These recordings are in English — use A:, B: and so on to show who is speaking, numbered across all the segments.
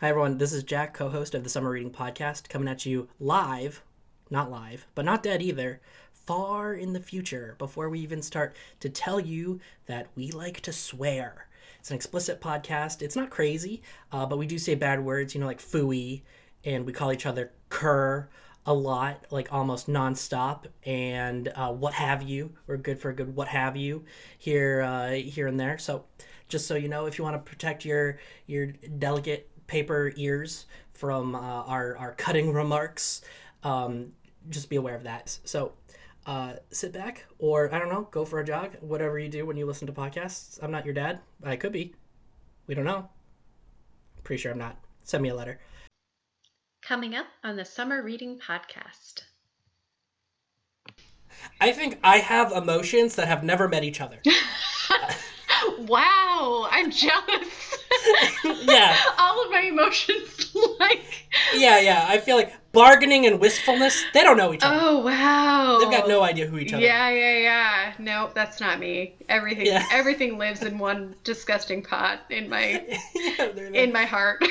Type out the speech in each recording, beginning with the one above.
A: Hi, everyone. This is Jack, co host of the Summer Reading Podcast, coming at you live, not live, but not dead either, far in the future before we even start to tell you that we like to swear. It's an explicit podcast. It's not crazy, uh, but we do say bad words, you know, like fooey, and we call each other cur a lot, like almost nonstop, and uh, what have you. We're good for a good what have you here, uh, here and there. So, just so you know, if you want to protect your your delicate paper ears from uh, our our cutting remarks, um, just be aware of that. So. Uh, sit back, or I don't know, go for a jog. Whatever you do when you listen to podcasts. I'm not your dad. I could be. We don't know. Pretty sure I'm not. Send me a letter.
B: Coming up on the Summer Reading Podcast.
A: I think I have emotions that have never met each other.
B: wow, I'm jealous.
A: yeah.
B: All of my emotions, like.
A: Yeah, yeah. I feel like bargaining and wistfulness, they don't know each other.
B: Oh, wow.
A: They've got no idea who each other
B: Yeah, yeah, yeah. No, that's not me. Everything
A: Yeah.
B: everything lives in one disgusting pot in my
A: yeah,
B: in my heart.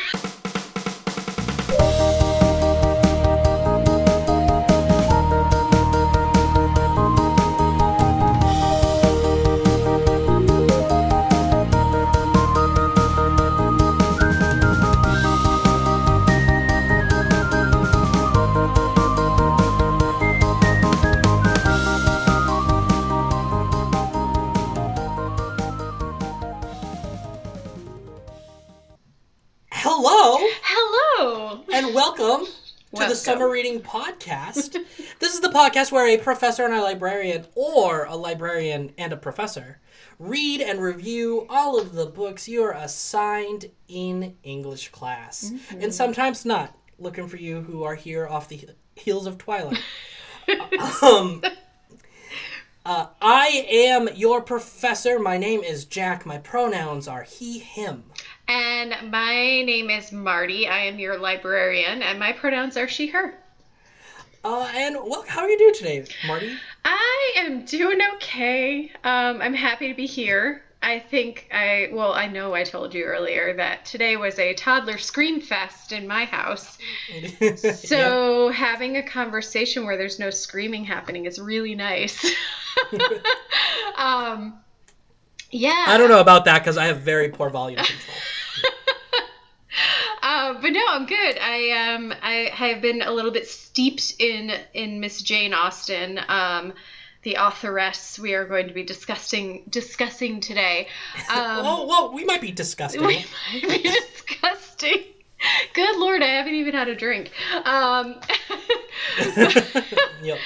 A: And welcome to the Summer Reading Podcast. this is the podcast where a professor and a librarian, or a librarian and a professor, read and review all of the books you are assigned in English class. And sometimes not. Looking for you who are here off the heels of Twilight. um, uh, I am your professor. My name is Jack. My pronouns are he, him.
B: And my name is Marty. I am your librarian, and my pronouns are she, her.
A: Uh, and well, how are you doing today, Marty?
B: I am doing okay. Um, I'm happy to be here. I think I, well, I know I told you earlier that today was a toddler scream fest in my house. So having a conversation where there's no screaming happening is really nice. um, yeah.
A: I don't know about that because I have very poor volume control.
B: Uh, but no, I'm good. I um I have been a little bit steeped in in Miss Jane Austen, um, the authoress we are going to be discussing discussing today. Um,
A: oh, well, we might be disgusting.
B: we might be disgusting. Good lord, I haven't even had a drink. Um,
A: yep.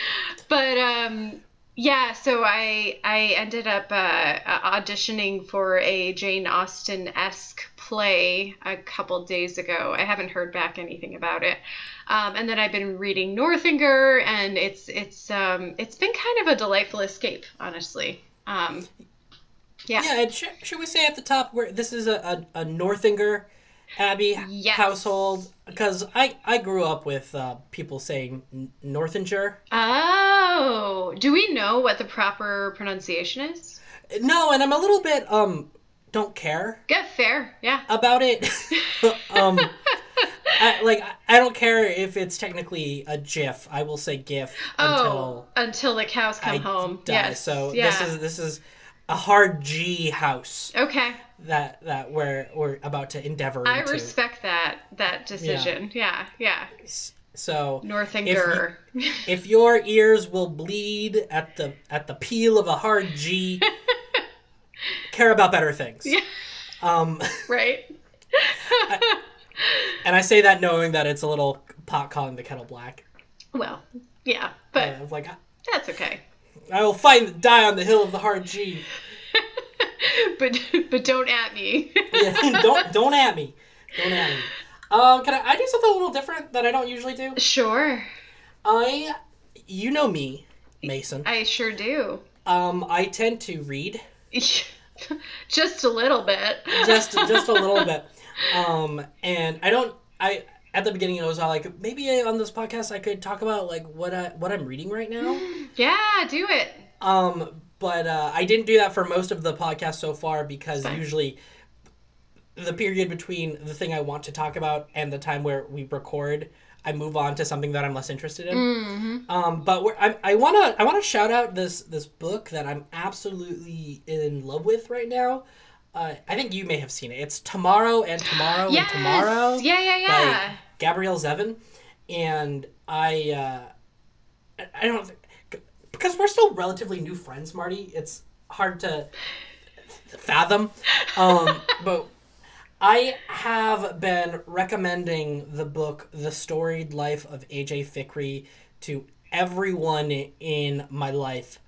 B: but um, yeah, so I I ended up uh, auditioning for a Jane Austen esque play a couple days ago. I haven't heard back anything about it. Um, and then I've been reading Northanger, and it's it's um, it's been kind of a delightful escape, honestly. Um, yeah.
A: Yeah, and sh- should we say at the top where this is a, a, a Northanger Abbey
B: Yes.
A: household? Because I, I grew up with uh, people saying Northanger.
B: Oh, do we know what the proper pronunciation is?
A: No, and I'm a little bit um don't care
B: Get fair, yeah.
A: about it. um, I, like I don't care if it's technically a GIF. I will say GIF until
B: oh, until the cows come
A: I
B: home.
A: die.
B: Yes.
A: So
B: yeah.
A: this is this is a hard G house
B: okay.
A: That that we're we're about to endeavor to
B: I
A: into.
B: respect that that decision. Yeah, yeah.
A: so
B: Northanger.
A: if your ears will bleed at the at the peel of a hard G, care about better things.
B: Yeah.
A: Um,
B: right.
A: and I say that knowing that it's a little pot calling the kettle black.
B: Well, yeah, but
A: Uh, like
B: that's okay.
A: I will fight and die on the hill of the hard G.
B: But but don't at me.
A: Yeah, don't don't at me. Don't at me. Um, can I, I do something a little different that I don't usually do?
B: sure.
A: I, you know me, Mason.
B: I sure do.
A: Um, I tend to read
B: Just a little bit.
A: just just a little bit. Um, and I don't. I at the beginning I was all like, maybe on this podcast I could talk about like what I what I'm reading right now.
B: Yeah, do it.
A: Um, but uh, I didn't do that for most of the podcast so far because usually the period between the thing I want to talk about and the time where we record, I move on to something that I'm less interested in.
B: Mm-hmm.
A: Um, but we're, I, I wanna I wanna shout out this this book that I'm absolutely in love with right now. Uh, I think you may have seen it. It's Tomorrow and Tomorrow
B: Yes.
A: and Tomorrow
B: Yeah, yeah, yeah.
A: by Gabrielle Zevin, and I uh, I- I don't think because we're still relatively new friends, Marty. It's hard to fathom, um, but I have been recommending the book "The Storied Life of AJ Fikry" to everyone in my life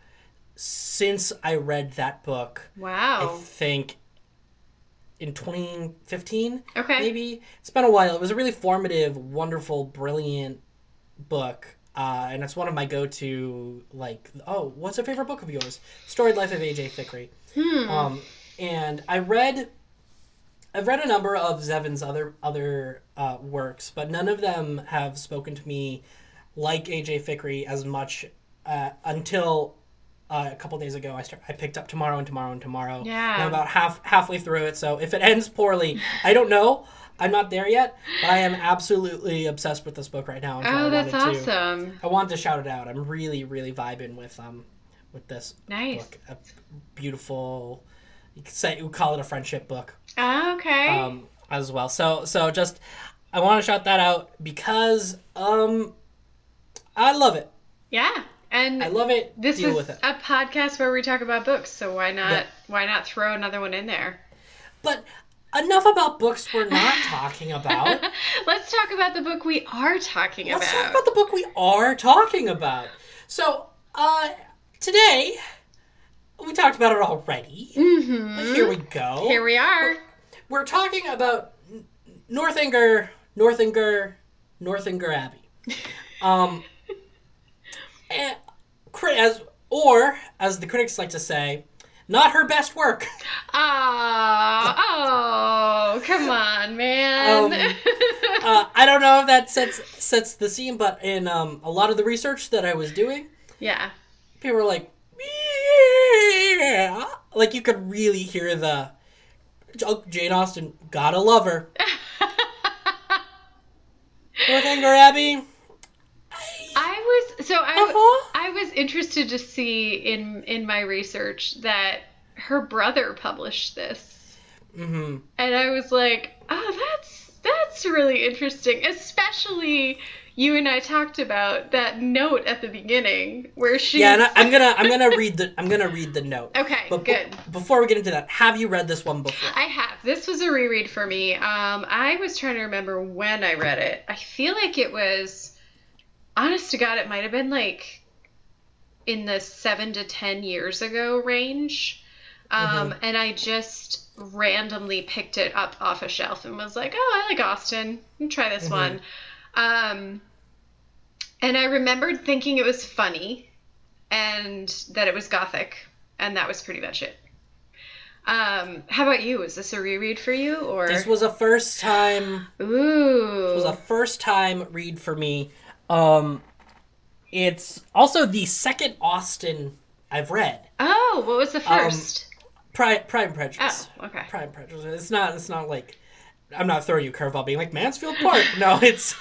A: since I read that book.
B: Wow.
A: I think in 2015
B: Okay.
A: maybe it's been a while it was a really formative wonderful brilliant book uh, and it's one of my go-to like oh what's a favorite book of yours storied life of aj fikry
B: Hmm.
A: um, and i read i've read a number of zevin's other other uh, works but none of them have spoken to me like aj fikry as much uh, until uh, a couple days ago I start I picked up tomorrow and tomorrow and tomorrow.
B: Yeah.
A: I'm about half halfway through it, so if it ends poorly, I don't know. I'm not there yet, but I am absolutely obsessed with this book right now. so I
B: Oh, that's
A: wanted to-
B: awesome.
A: I wanted to shout it out. I'm really, really vibing with um with this
B: Nice.
A: book. A beautiful you could say you could call it a friendship book
B: Ah, okay.
A: um as well. So so just I want to shout that out because um I love it.
B: yeah. And
A: I love it.
B: this
A: Deal
B: is
A: it.
B: a podcast where we talk about books, so why not
A: Yeah.
B: why not throw another one in there?
A: But enough about books we're not talking about.
B: Let's talk about the book we are talking about.
A: Let's talk about the book we are talking about. So, uh, today, we talked about it already,
B: mm-hmm.
A: but here we go.
B: Here we are.
A: We're talking about Northanger, Northanger, Northanger Abbey. Um, and, as or as the critics like to say, not her best work.
B: Oh, oh, come on, man.
A: Um, Uh, I don't know if that sets sets the scene, but in um, a lot of the research that I was doing,
B: yeah.
A: people were like, yeah. Like you could really hear the oh, Jane Austen, gotta love her. Northanger Abbey.
B: I was so I
A: Uh-huh.
B: I was interested to see in in my research that her brother published this.
A: hmm
B: And I was like, "Oh, that's that's really interesting." Especially you and I talked about that note at the beginning where she
A: Yeah, and I, I'm gonna I'm gonna read the I'm gonna read the note.
B: Okay,
A: But
B: good.
A: before we get into that, have you read this one before?
B: I have. This was a reread for me. Um, I was trying to remember when I read it. I feel like it was, honest to God, it might have been like in the seven to ten years ago range. Um, And I just randomly picked it up off a shelf and was like, oh, I like Austen. Let me try this one. Um, and I remembered thinking it was funny and that it was gothic. And that was pretty much it. Um, how about you? Was this a reread for you or
A: This was a first time
B: Ooh.
A: It was a first time read for me. Um, it's also the second Austen I've read.
B: oh, what was the
A: Um,
B: first?
A: Pride, Pride and Prejudice.
B: oh, okay.
A: Pride and Prejudice. It's not. It's not like. I'm not throwing you curveball, being like Mansfield Park. No, it's.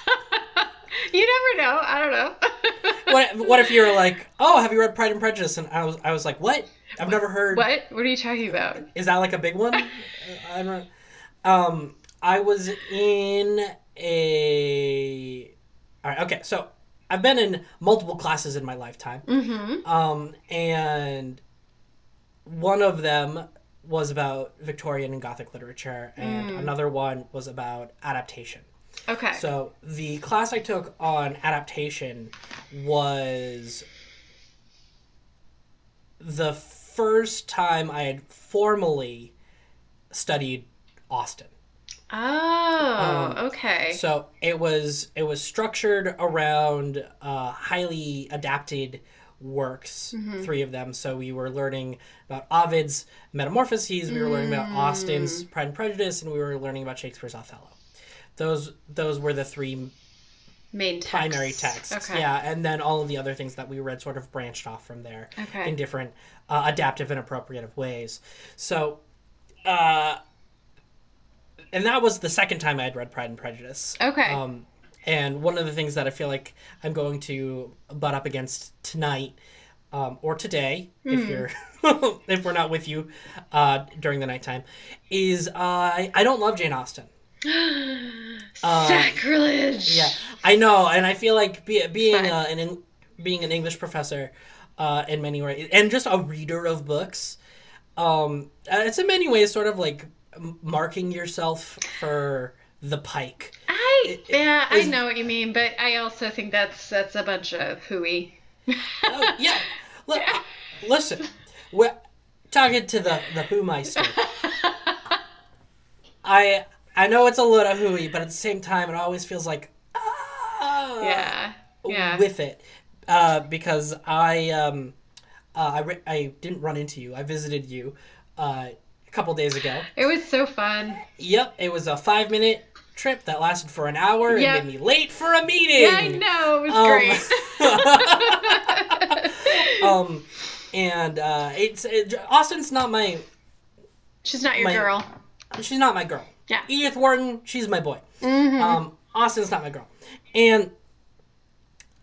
B: You never know. I don't know.
A: What, what if you're like, oh, have you read Pride and Prejudice? And I was, I was like, what? I've never heard.
B: what? What are you talking about?
A: Is that like a big one? I don't. Um, I was in a. All right. Okay. So I've been in multiple classes in my lifetime.
B: Mm-hmm.
A: Um, and one of them was about Victorian and Gothic literature, and another one was about adaptation.
B: Okay.
A: So the class I took on adaptation was the first time I had formally studied Austen.
B: Oh,
A: um,
B: okay.
A: So it was it was structured around uh, highly adapted works, three of them. So we were learning about Ovid's Metamorphoses, we were learning about Austen's Pride and Prejudice, and we were learning about Shakespeare's Othello. Those those were the three
B: Main text.
A: primary texts.
B: Okay.
A: Yeah, and then all of the other things that we read sort of branched off from there
B: Okay.
A: in different uh, adaptive and appropriative ways. So, uh, and that was the second time I had read Pride and Prejudice.
B: Okay.
A: Um, and one of the things that I feel like I'm going to butt up against tonight, um, or today, if you're if we're not with you uh, during the nighttime, is uh, I, I don't love Jane Austen.
B: Sacrilege.
A: Yeah, I know, and I feel like be, being uh, an being an English professor, uh, in many ways, and just a reader of books, um, uh, it's in many ways sort of like marking yourself for the pike.
B: I
A: It-
B: yeah, I know what you mean, but I also think that's that's a bunch of hooey.
A: Oh, yeah. Li- listen, we're talking to the the Who. I I know it's a little hooey, but at the same time, it always feels like ah,
B: yeah. Yeah.
A: with it uh, because I um uh, I re- I didn't run into you. I visited you uh, couple days ago.
B: it was so fun.
A: Yep, it was a five minute trip that lasted for an hour
B: Yep.
A: and made me late for a meeting.
B: Yeah, I know. It was great.
A: um, and uh, it's it, Austen's not my
B: She's not your
A: my-
B: girl.
A: she's not my girl.
B: Yeah.
A: Edith Wharton, she's my boy.
B: Mm-hmm.
A: Um, Austen's not my girl, and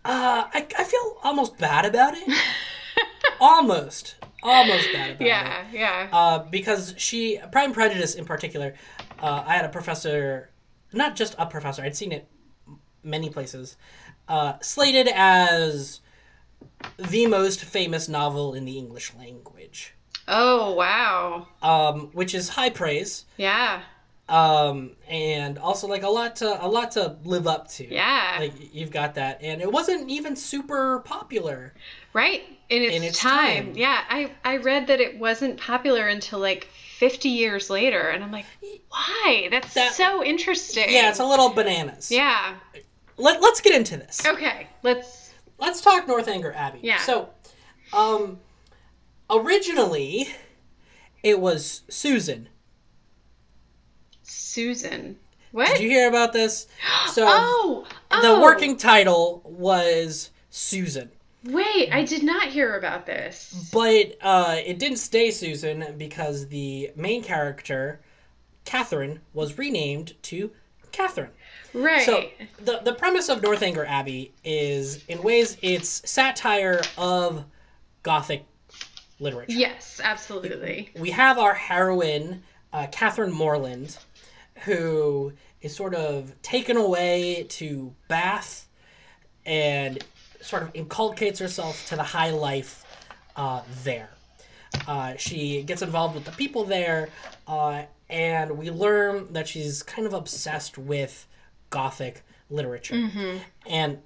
A: uh, I I feel almost bad about it. almost, almost bad about it.
B: Yeah, yeah.
A: Uh, because she Pride and Prejudice in particular, uh, I had a professor, not just a professor. I'd seen it many places, uh, slated as the most famous novel in the English language,
B: oh wow.
A: um, which is high praise,
B: Yeah.
A: um, and also like a lot to a lot to live up to.
B: Yeah.
A: like you've got that, and it wasn't even super popular.
B: Right. In its,
A: In its
B: time.
A: time.
B: Yeah. I, I read that it wasn't popular until like 50 years later. And I'm like, why? That's
A: That-
B: so interesting.
A: Yeah, it's a little bananas.
B: Yeah.
A: Let, let's get into this.
B: Okay. Let's.
A: let's talk Northanger Abbey.
B: Yeah.
A: So, um, originally, it was Susan.
B: Susan. What?
A: Did you hear about this? So,
B: oh,
A: the
B: oh,
A: working title was Susan,
B: Wait, I did not hear about this.
A: but uh, it didn't stay Susan because the main character, Catherine, was renamed to Catherine.
B: Right.
A: So the the premise of Northanger Abbey is, in ways, it's satire of Gothic literature.
B: yes, absolutely.
A: we have our heroine, uh, Catherine Morland, who is sort of taken away to Bath and sort of inculcates herself to the high life uh, there. Uh, she gets involved with the people there, uh, and we learn that she's kind of obsessed with Gothic literature. And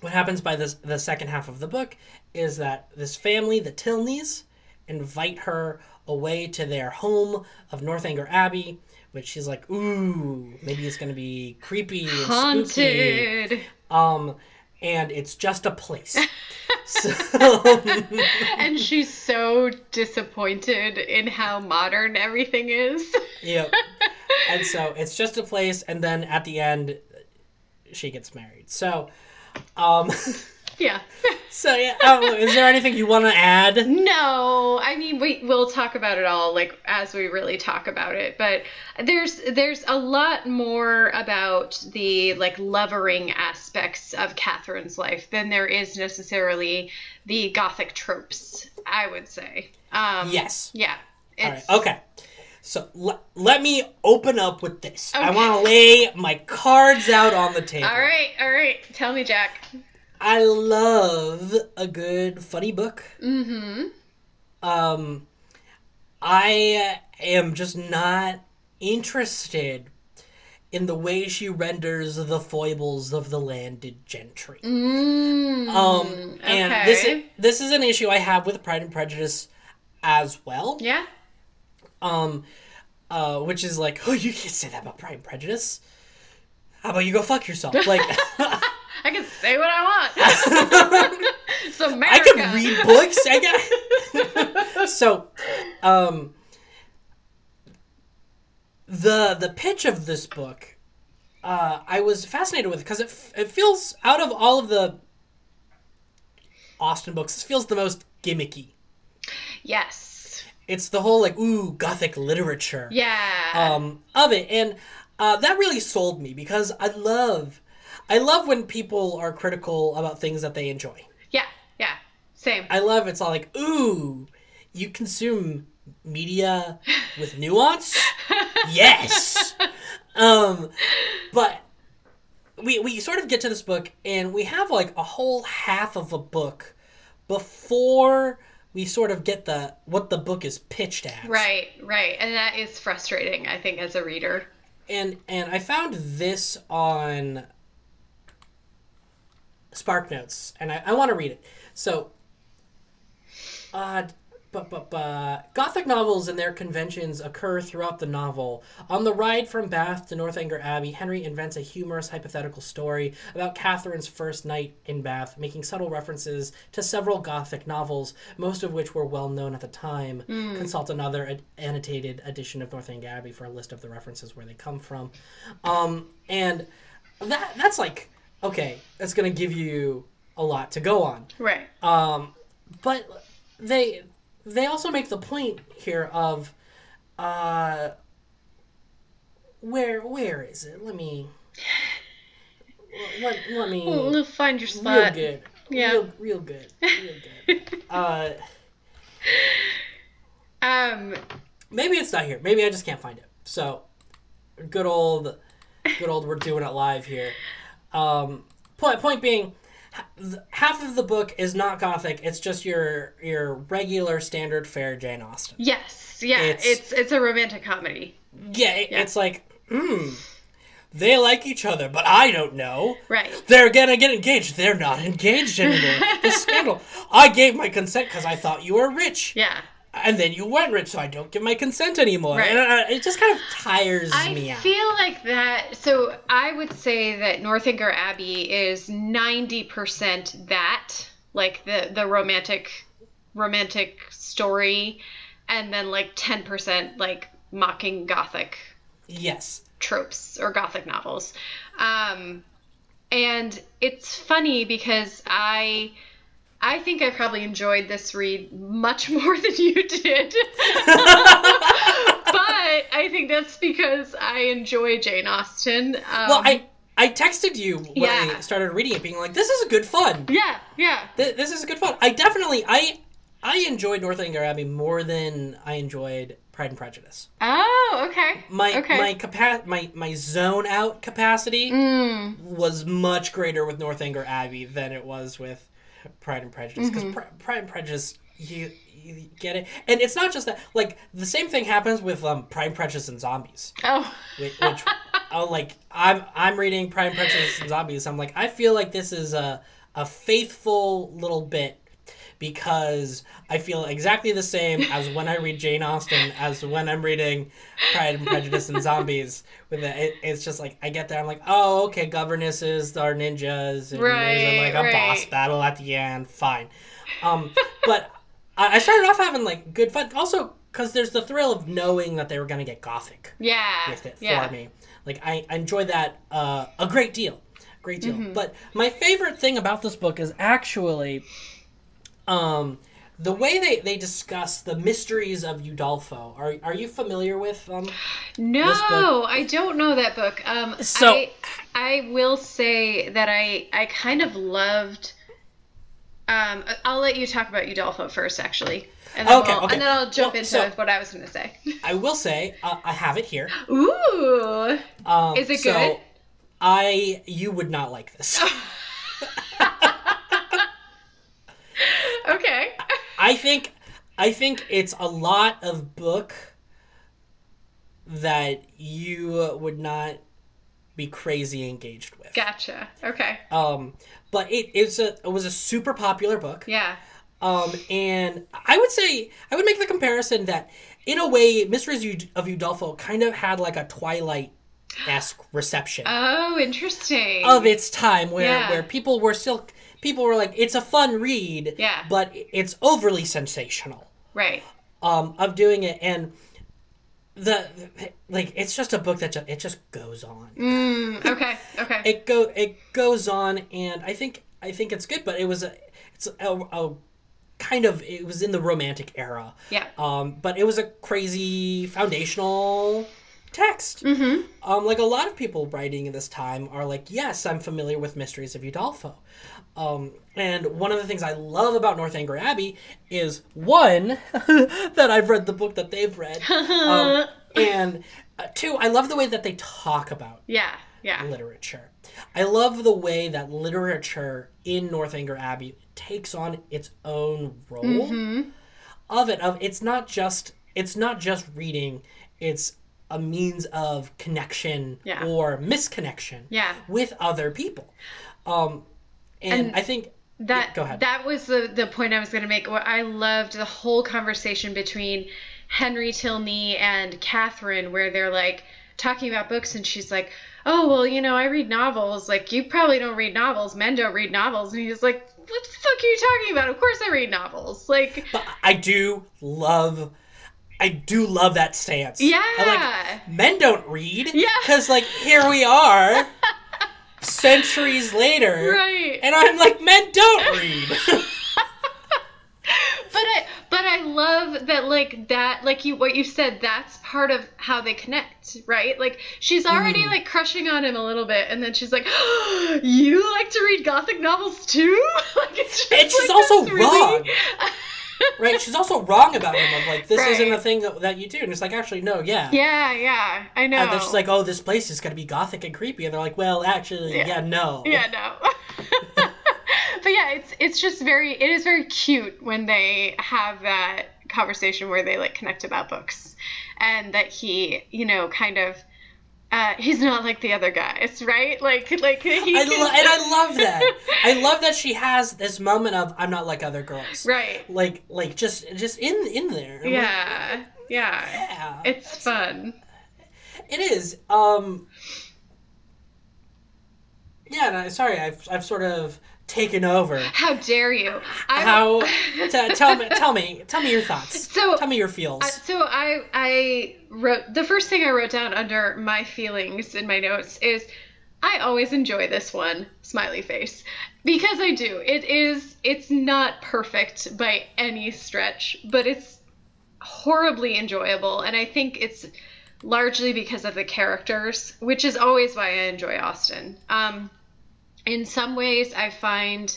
A: what happens by this the second half of the book is that this family, the Tilneys, invite her away to their home of Northanger Abbey, which she's like, ooh, maybe it's gonna be creepy and spooky.
B: Haunted.
A: Um, and it's just a place. so,
B: and she's so disappointed in how modern everything is.
A: yeah. And so it's just a place, and then at the end, she gets married. So, um,
B: yeah.
A: so yeah. Um, is there anything you want to add?
B: No, I mean we we'll talk about it all like as we really talk about it, but there's there's a lot more about the like lovering aspects of Catherine's life than there is necessarily the gothic tropes, I would say. Um
A: Yes.
B: Yeah.
A: All right. Okay. So l- let me open up with this. I want to lay my cards out on the table.
B: All right, all right. Tell me, Jack.
A: I love a good funny book.
B: Mm-hmm.
A: Um, I am just not interested in the way she renders the foibles of the landed gentry.
B: Mm,
A: Um, and this
B: okay.
A: this is an issue I have with Pride and Prejudice as well.
B: Yeah.
A: Um, uh, which is like, oh, you can't say that about Pride and Prejudice. How about you go fuck yourself? Like,
B: say what I want. it's America.
A: I can read books. I got so, um, the the pitch of this book, uh, I was fascinated with because it it feels out of all of the Austen books, this feels the most gimmicky.
B: Yes.
A: it's the whole like ooh gothic literature
B: Yeah.
A: um, of it, and uh, that really sold me because I love, I love when people are critical about things that they enjoy.
B: yeah. Yeah. Same.
A: I love it's all like ooh, you consume media with nuance, yes. Um, but we we sort of get to this book and we have like a whole half of a book before we sort of get the what the book is pitched as.
B: Right. Right. And that is frustrating. I think as a reader.
A: and and I found this on Spark Notes, and I, I want to read it. So, uh, but but but Gothic novels and their conventions occur throughout the novel. On the ride from Bath to Northanger Abbey, Henry invents a humorous hypothetical story about Catherine's first night in Bath, making subtle references to several Gothic novels, most of which were well known at the time. Consult another ad- annotated edition of Northanger Abbey for a list of the references where they come from. Um, and that that's like okay, that's gonna give you a lot to go on.
B: Right.
A: Um, but they they also make the point here of uh, where where is it? Let me let, let me
B: We'll find your spot.
A: real good.
B: Yeah.
A: Real, real good. Real good. uh,
B: Um.
A: maybe it's not here. Maybe I just can't find it. So, good old, good old. We're doing it live here. Um, point point being, half of the book is not gothic. It's just your your regular standard fair Jane Austen.
B: Yes. Yeah.
A: It's-
B: It's it's, a romantic comedy.
A: Yeah, it, it's like, hmm, they like each other, but I don't know.
B: Right.
A: They're gonna get engaged. They're not engaged anymore. the scandal. I gave my consent because I thought you were rich.
B: Yeah.
A: And then you weren't rich, so I don't give my consent anymore.
B: Right.
A: And uh, it just kind of tires
B: I
A: me out.
B: I feel like that. So I would say that Northanger Abbey is ninety percent that, like the the romantic romantic story, and then like ten percent like mocking gothic
A: yes.
B: tropes or gothic novels. Um, and it's funny because I I think I probably enjoyed this read much more than you did. but I think that's because I enjoy Jane Austen. Um,
A: Well, I I texted you when I started reading it, being like, "This is a good fun.
B: yeah, yeah.
A: Th- This is a good fun." I definitely I I enjoyed Northanger Abbey more than I enjoyed Pride and Prejudice.
B: Oh, okay.
A: My
B: okay.
A: my capa- my my zone out capacity
B: Mm,
A: was much greater with Northanger Abbey than it was with Pride and Prejudice because
B: Mm-hmm.
A: Pride and Prejudice you, you get it, and it's not just that. Like the same thing happens with um, Pride and Prejudice and Zombies.
B: oh,
A: which, which oh, like I'm I'm reading Pride and Prejudice and Zombies. I'm like I feel like this is a a faithful little bit because I feel exactly the same as when I read Jane Austen as when I'm reading Pride and Prejudice and Zombies. With it, it it's just like I get there, I'm like, oh okay, governesses are ninjas, and there's like a
B: Right,
A: boss battle at the end. Fine, um, but I I started off having like good fun. Also, because there's the thrill of knowing that they were gonna get gothic
B: yeah.
A: with it
B: yeah.
A: for me. Like I, I enjoy that uh, a great deal, great deal.
B: Mm-hmm.
A: But my favorite thing about this book is actually, um, the way they, they discuss the mysteries of Udolpho. Are are you familiar with um?
B: No, I don't know that book. Um,
A: So-
B: I, I will say that I I kind of loved. Um, I'll let you talk about Udolpho first, actually, and then,
A: Okay,
B: we'll,
A: okay.
B: and then I'll jump
A: Well,
B: into
A: so-
B: what I was going to say.
A: I will say uh, I have it here.
B: Ooh,
A: Um,
B: Is it
A: so
B: good?
A: I you would not like this.
B: okay.
A: I think I think it's a lot of book that you would not be crazy engaged with.
B: Gotcha. Okay.
A: Um, but it is a it was a super popular book.
B: Yeah.
A: Um, and I would say I would make the comparison that in a way, Mysteries of Udolpho kind of had like a Twilight esque reception
B: Oh, interesting.
A: of its time, where
B: Yeah.
A: where people were still people were like, it's a fun read,
B: Yeah.
A: but it's overly sensational.
B: right.
A: Um, of doing it and. The, like it's just a book that just, it just goes on.
B: Mm, okay. Okay.
A: it go it goes on and i think i think it's good but it was a it's a, a kind of it was in the romantic era.
B: Yeah.
A: Um, but it was a crazy foundational text.
B: Mm-hmm.
A: Um, like a lot of people writing in this time are like, yes, I'm familiar with Mysteries of Udolpho. Um, and one of the things I love about Northanger Abbey is one that I've read the book that they've read, um, and uh, two, I love the way that they talk about
B: Yeah. Yeah.
A: literature. I love the way that literature in Northanger Abbey takes on its own role
B: Mm-hmm.
A: of it. Of it's not just it's not just reading. It's a means of connection
B: Yeah.
A: or misconnection
B: Yeah.
A: with other people. Um, and,
B: And
A: I think
B: That
A: ahead.
B: that was the the point I was going to make. What I loved the whole conversation between Henry Tilney and Catherine, where they're like talking about books, and she's like, "Oh well, you know, I read novels. Like you probably don't read novels. Men don't read novels." And he's like, "What the fuck are you talking about? Of course I read novels. Like,
A: But I do love, I do love that stance.
B: yeah,
A: I'm like, men don't read.
B: Yeah.
A: Because like here we are, centuries later,
B: right."
A: and I'm like, men don't read.
B: but I but I love that like that like you what you said that's part of how they connect right like she's already
A: Mhm.
B: like crushing on him a little bit and then she's like you like to read gothic novels too like it's just,
A: And she's
B: like,
A: also
B: really-
A: wrong. Right? She's also wrong about him. Of like, this
B: Right.
A: isn't a thing that, that you do. And it's like, actually, no, yeah.
B: yeah yeah I know
A: And they're just like, oh, this place is gonna be gothic and creepy, and they're like, well, actually,
B: Yeah.
A: yeah, no.
B: yeah no but yeah it's it's just very it is very cute when they have that conversation where they like connect about books and that he you know kind of uh, he's not like the other guys right like like he
A: I lo- and I love that. I love that she has this moment of I'm not like other girls.
B: right
A: Like, like just, just in in there. I'm like,
B: yeah yeah
A: yeah.
B: it's fun
A: It is. Um. Yeah. And I, sorry, I've I've sort of taken over.
B: how dare you I-
A: How? t- tell me, tell me, tell me your thoughts.
B: so
A: Tell me your feels.
B: Uh, so I I wrote the first thing I wrote down under my feelings in my notes is I always enjoy this one smiley face because I do. It is it's not perfect by any stretch, but it's horribly enjoyable and I think it's largely because of the characters, which is always why I enjoy Austen. Um in some ways I find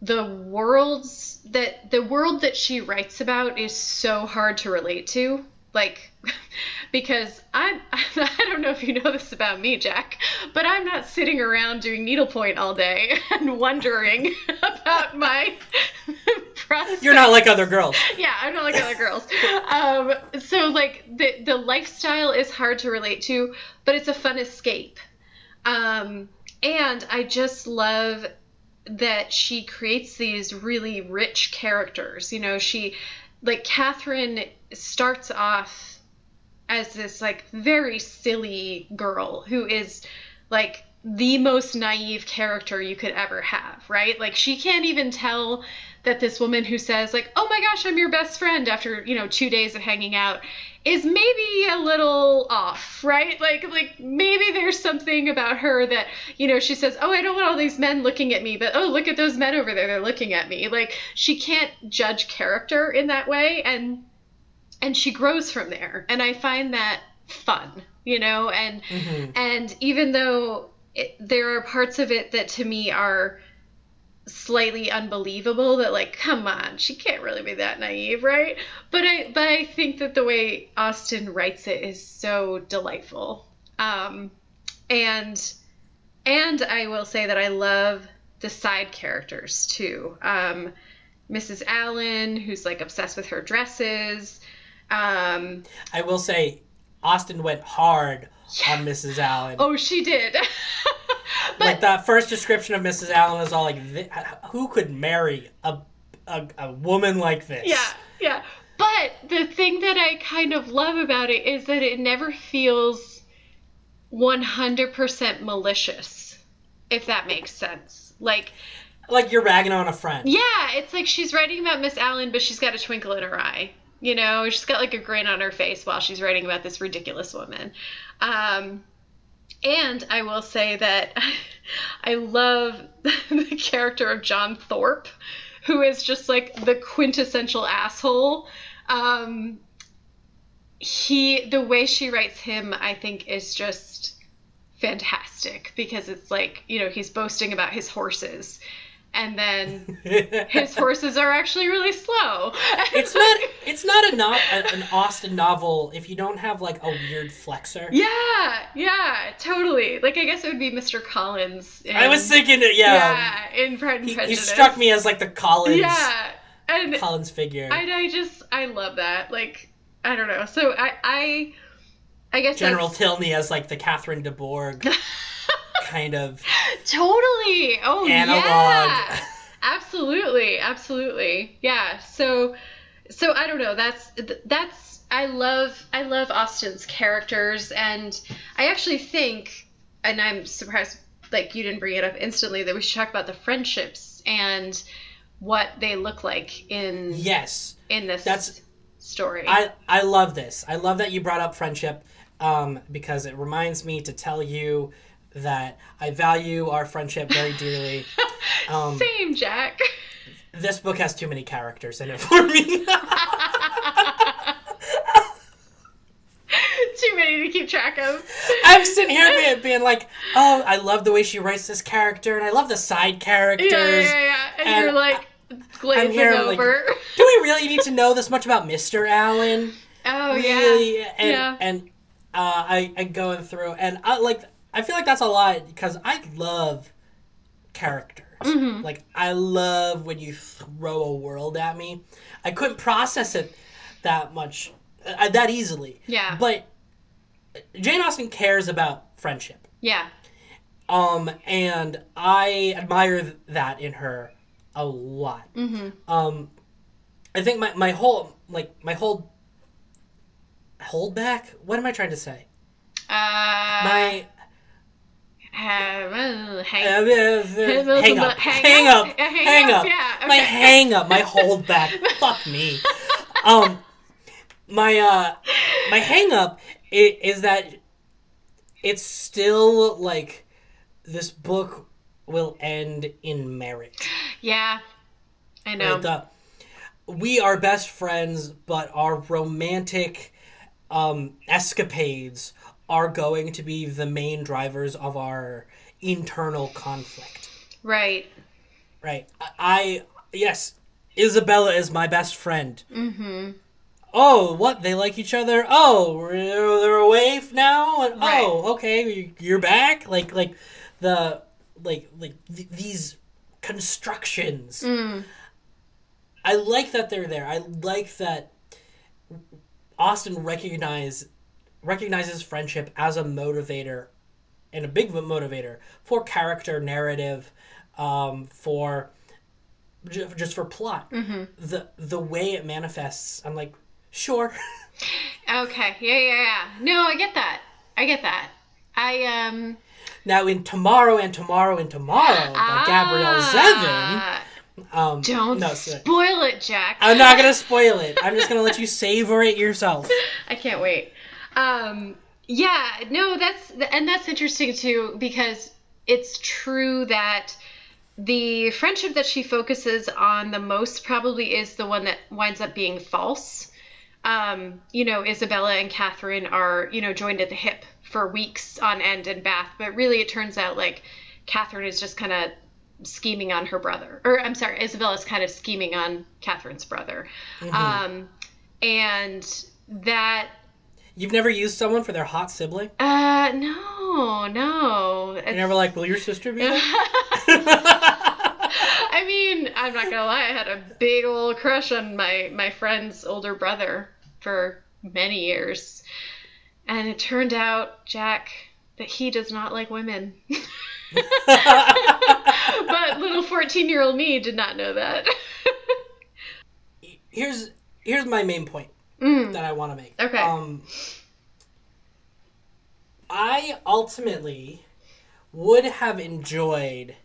B: the worlds that the world that she writes about is so hard to relate to like because I'm I don't know if you know this about me Jack but I'm not sitting around doing needlepoint all day and wondering about my prospects
A: You're not like other girls.
B: yeah, I'm not like other girls. Um, so like the the lifestyle is hard to relate to, but it's a fun escape. Um, and I just love that she creates these really rich characters. You know, she like Catherine starts off as this like very silly girl who is like the most naive character you could ever have, right? Like she can't even tell that this woman who says like, "Oh my gosh, I'm your best friend" after, you know, 2 days of hanging out is maybe a little off, right? Like like maybe there's something about her that, you know, she says, "Oh, I don't want all these men looking at me, but oh, look at those men over there, they're looking at me." Like she can't judge character in that way and and she grows from there. And I find that fun, you know, and
A: Mhm.
B: and even though it, there are parts of it that to me are slightly unbelievable that like come on she can't really be that naive right but i but i think that the way austen writes it is so delightful um and and i will say that i love the side characters too um mrs allen who's like obsessed with her dresses um
A: I will say, Austen went hard on Mrs. Allen.
B: oh she did but
A: like that first description of Mrs. Allen is all like, who could marry a, a a woman like this?
B: Yeah, yeah. But the thing that I kind of love about it is that it never feels 100% malicious, if that makes sense. Like,
A: Like you're ragging on a friend.
B: yeah, it's like she's writing about Miss Allen, but she's got a twinkle in her eye. You know, she's got like a grin on her face while she's writing about this ridiculous woman. Um, and I will say that I love the character of John Thorpe, who is just like the quintessential asshole. Um, he the way she writes him, I think, is just fantastic because it's like you know he's boasting about his horses and then his horses are actually really slow.
A: It's not it's not a not an Austen novel if you don't have like a weird flexor.
B: Yeah yeah totally. Like i guess it would be mr collins
A: in, i was thinking that yeah,
B: yeah in pride and
A: he,
B: prejudice.
A: he struck me as like the collins
B: yeah and
A: collins figure.
B: And i just i love that. Like i don't know. So i i I guess
A: General Tilney as like the Catherine de Bourgh kind of
B: totally oh
A: analog.
B: Yeah. absolutely, absolutely, yeah. So, so I don't know. That's that's I love I love austen's characters, and I actually think, and I'm surprised like you didn't bring it up instantly that we should talk about the friendships and what they look like in
A: yes
B: in this
A: that's
B: story.
A: I I love this. I love that you brought up friendship um, because it reminds me to tell you that I value our friendship very dearly.
B: Um, Same, Jack.
A: This book has too many characters in it for me.
B: too many to keep track of.
A: I'm sitting here being, being, like, oh, I love the way she writes this character, and I love the side characters. Yeah,
B: yeah, yeah. And, and you're like glazing here, over. Like,
A: Do we really need to know this much about Mr. Allen?
B: Oh
A: really?
B: yeah.
A: And,
B: yeah.
A: and uh, I, I going through, and I like I feel like that's a lot because I love characters.
B: Mm-hmm.
A: Like I love when you throw a world at me. I couldn't process it that much, uh, that easily.
B: Yeah.
A: But Jane Austen cares about friendship.
B: Yeah.
A: Um, and I admire that in her a lot.
B: Mm-hmm.
A: Um, I think my my whole like my whole hold back. What am I trying to say?
B: Uh,
A: my
B: uh, hang,
A: hang up, hang up, hang up. My hang up, my hold back. Fuck me. Um, my uh, my hang up is that it's still like this book will end in merit.
B: Yeah, I know.
A: Right? The, we are best friends, but our romantic um, escapades are going to be the main drivers of our internal conflict.
B: Right.
A: Right. I, I yes, Isabella is my best friend.
B: Mm-hmm.
A: Oh, what? They like each other? Oh, they're away now? And,
B: right.
A: Oh, okay, you're back? Like, like the, like, like th- these constructions.
B: Mm.
A: I like that they're there. I like that Austen recognize recognizes friendship as a motivator and a big motivator for character narrative, um, for just for plot.
B: Mm-hmm.
A: The the way it manifests, I'm like, sure.
B: okay. Yeah, yeah, yeah. No, I get that. I get that. I um.
A: Now in tomorrow and tomorrow and tomorrow by
B: ah,
A: Gabrielle Zevin. Um,
B: don't
A: no,
B: spoil it, Jack.
A: I'm not gonna spoil it. I'm just gonna let you savor it yourself.
B: I can't wait. Um, yeah, no, that's and that's interesting too because it's true that the friendship that she focuses on the most probably is the one that winds up being false. Um, you know, Isabella and Catherine are, you know, joined at the hip for weeks on end in Bath, but really it turns out like Catherine is just kind of scheming on her brother. Or I'm sorry, Isabella's kind of scheming on Catherine's brother.
A: Mm-hmm.
B: Um, and that
A: You've never used someone for their hot sibling?
B: Uh, no, no.
A: You're never like, will your sister be there?
B: I mean, I'm not gonna lie. I had a big old crush on my my friend's older brother for many years, and it turned out, Jack, that he does not like women. but little 14 year old me did not know that.
A: here's here's my main point
B: Mm.
A: that I want to make.
B: Okay.
A: Um, I ultimately would have enjoyed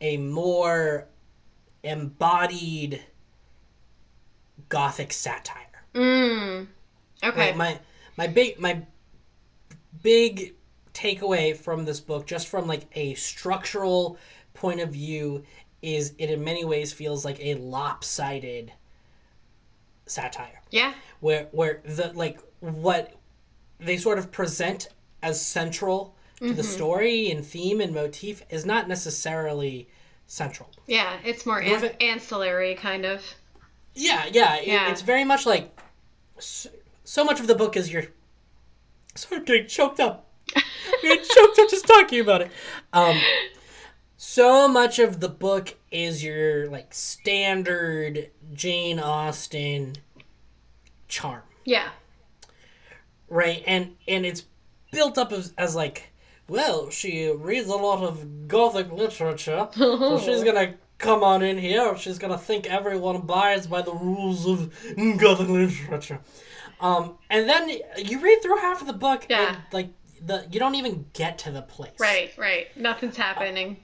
A: a more embodied gothic satire.
B: Mm. Okay.
A: Like my my big my big takeaway from this book, just from like a structural point of view, is it in many ways feels like a lopsided satire
B: Yeah.
A: where where the like what they sort of present as central to the story and theme and motif is not necessarily central.
B: Yeah. It's more an-
A: it.
B: ancillary, kind of.
A: Yeah, yeah, it-
B: Yeah.
A: it's very much like so, so much of the book is you're sort of getting choked up. Getting choked up just talking about it. Um, so much of the book is your like standard Jane Austen charm.
B: Yeah.
A: right and and it's built up as, as like well she reads a lot of gothic literature so she's gonna come on in here she's gonna think everyone abides by the rules of gothic literature um and then you read through half of the book
B: Yeah.
A: and like the you don't even get to the place
B: Right. Right. Nothing's happening.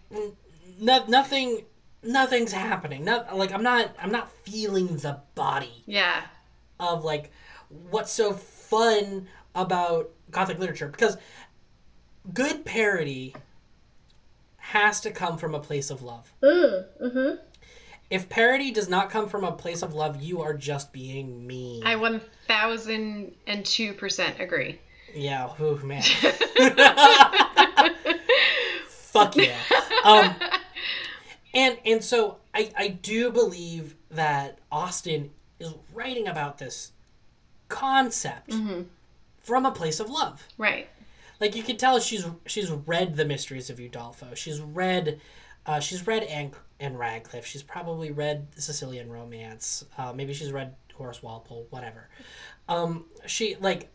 A: no, nothing nothing's happening not like i'm not i'm not feeling the body
B: Yeah.
A: of like what's so fun about gothic literature because good parody has to come from a place of love.
B: Mm-hmm.
A: If parody does not come from a place of love, you are just being mean.
B: I one thousand and two percent agree.
A: Yeah, oh man. Fuck yeah. Um, and and so I I do believe that Austen is writing about this concept from a place of love.
B: Right.
A: like you can tell she's she's read the mysteries of Udolpho. She's read uh, she's read Anne and Radcliffe. She's probably read Sicilian Romance. Uh, maybe she's read Horace Walpole. Whatever. Um, she like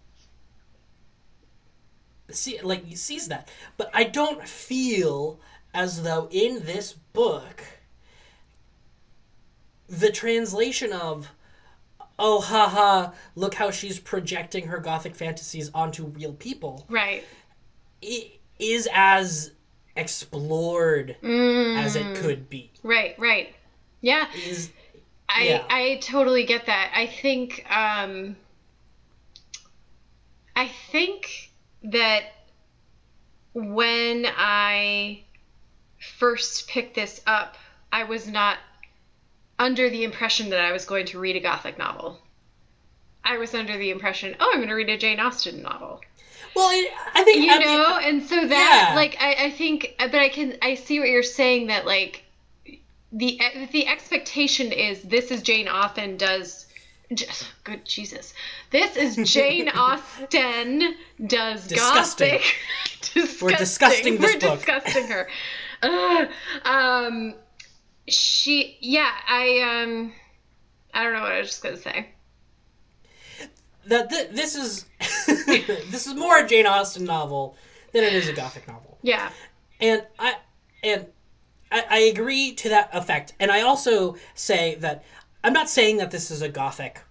A: see like he sees that, but I don't feel as though in this book the translation of oh haha look how she's projecting her gothic fantasies onto real people
B: Right.
A: i- is as explored as it could be.
B: Right. Right. Yeah.
A: Is
B: I
A: Yeah.
B: I totally get that. I think um I think that when I first picked this up, I was not under the impression that I was going to read a gothic novel. I was under the impression, oh, I'm going to read a Jane Austen novel
A: well, I, I think
B: you
A: I mean,
B: know and so that
A: Yeah.
B: like I, I think but i can i see what you're saying that like the the expectation is this is jane austen does just, good jesus this is jane austen does
A: Disgusting.
B: gothic disgusting.
A: We're disgusting this
B: we're
A: book.
B: disgusting her Ugh. um she yeah i um i don't know what i was just gonna say
A: that th- this is this is more a Jane Austen novel than it is a gothic novel,
B: yeah
A: and I and I, I agree to that effect. And I also say that I'm not saying that this is a gothic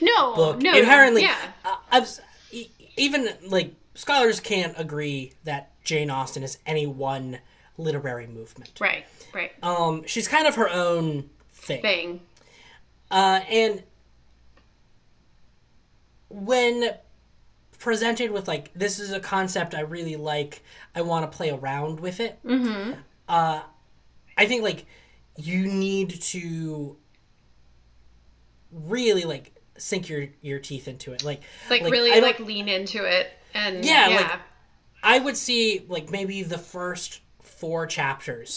B: no
A: book
B: no
A: inherently.
B: yeah
A: uh, I'm s- e- even like scholars can't agree that Jane Austen is any one literary movement.
B: right right
A: Um, she's kind of her own thing.
B: thing
A: Uh, and when presented with like this is a concept I really like, I want to play around with it. Mm-hmm. Uh, I think like you need to really like sink your your teeth into it. Like
B: like,
A: Like,
B: really
A: I
B: like lean into it and
A: Yeah,
B: yeah,
A: like- I would see like maybe the first four chapters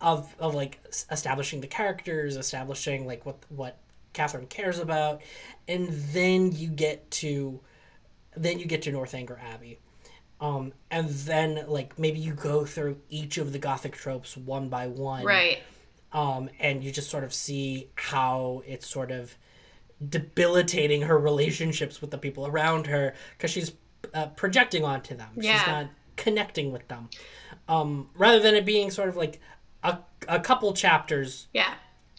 A: of of like establishing the characters, establishing like what what Catherine cares about, and then you get to then you get to Northanger Abbey. Um, and then like maybe you go through each of the gothic tropes one by one
B: right
A: um, and you just sort of see how it's sort of debilitating her relationships with the people around her because she's uh, projecting onto them.
B: Yeah.
A: She's not connecting with them. Um, rather than it being sort of like a, a couple chapters
B: yeah